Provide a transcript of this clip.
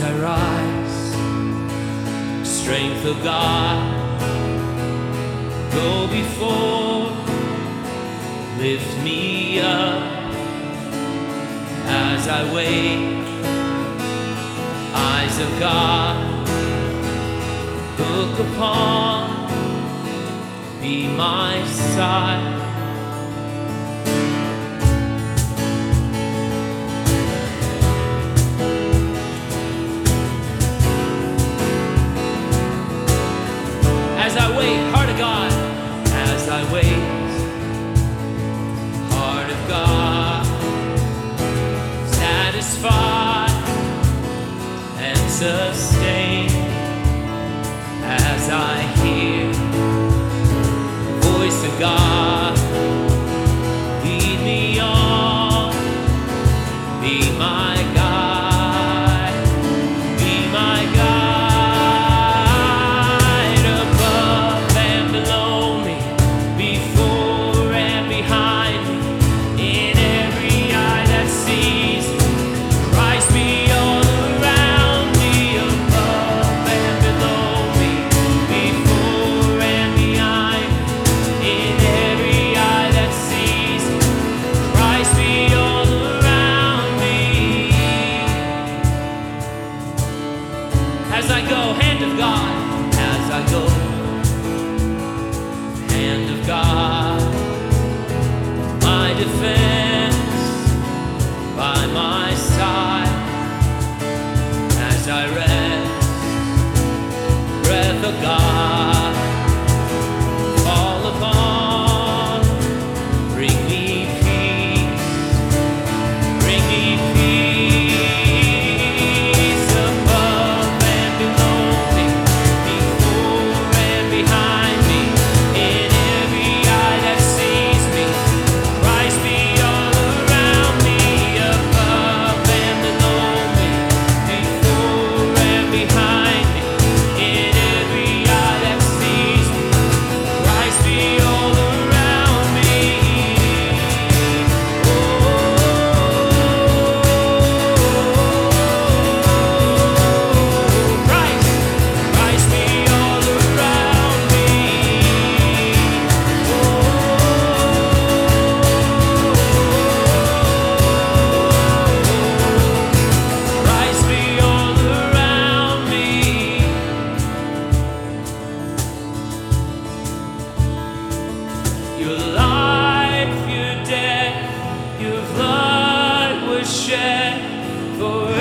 I rise. Strength of God, go before, lift me up as I wait. Eyes of God, look upon, be my side. Sustain as I hear the voice of God. as I go, hand of God, as I go, hand of God. For.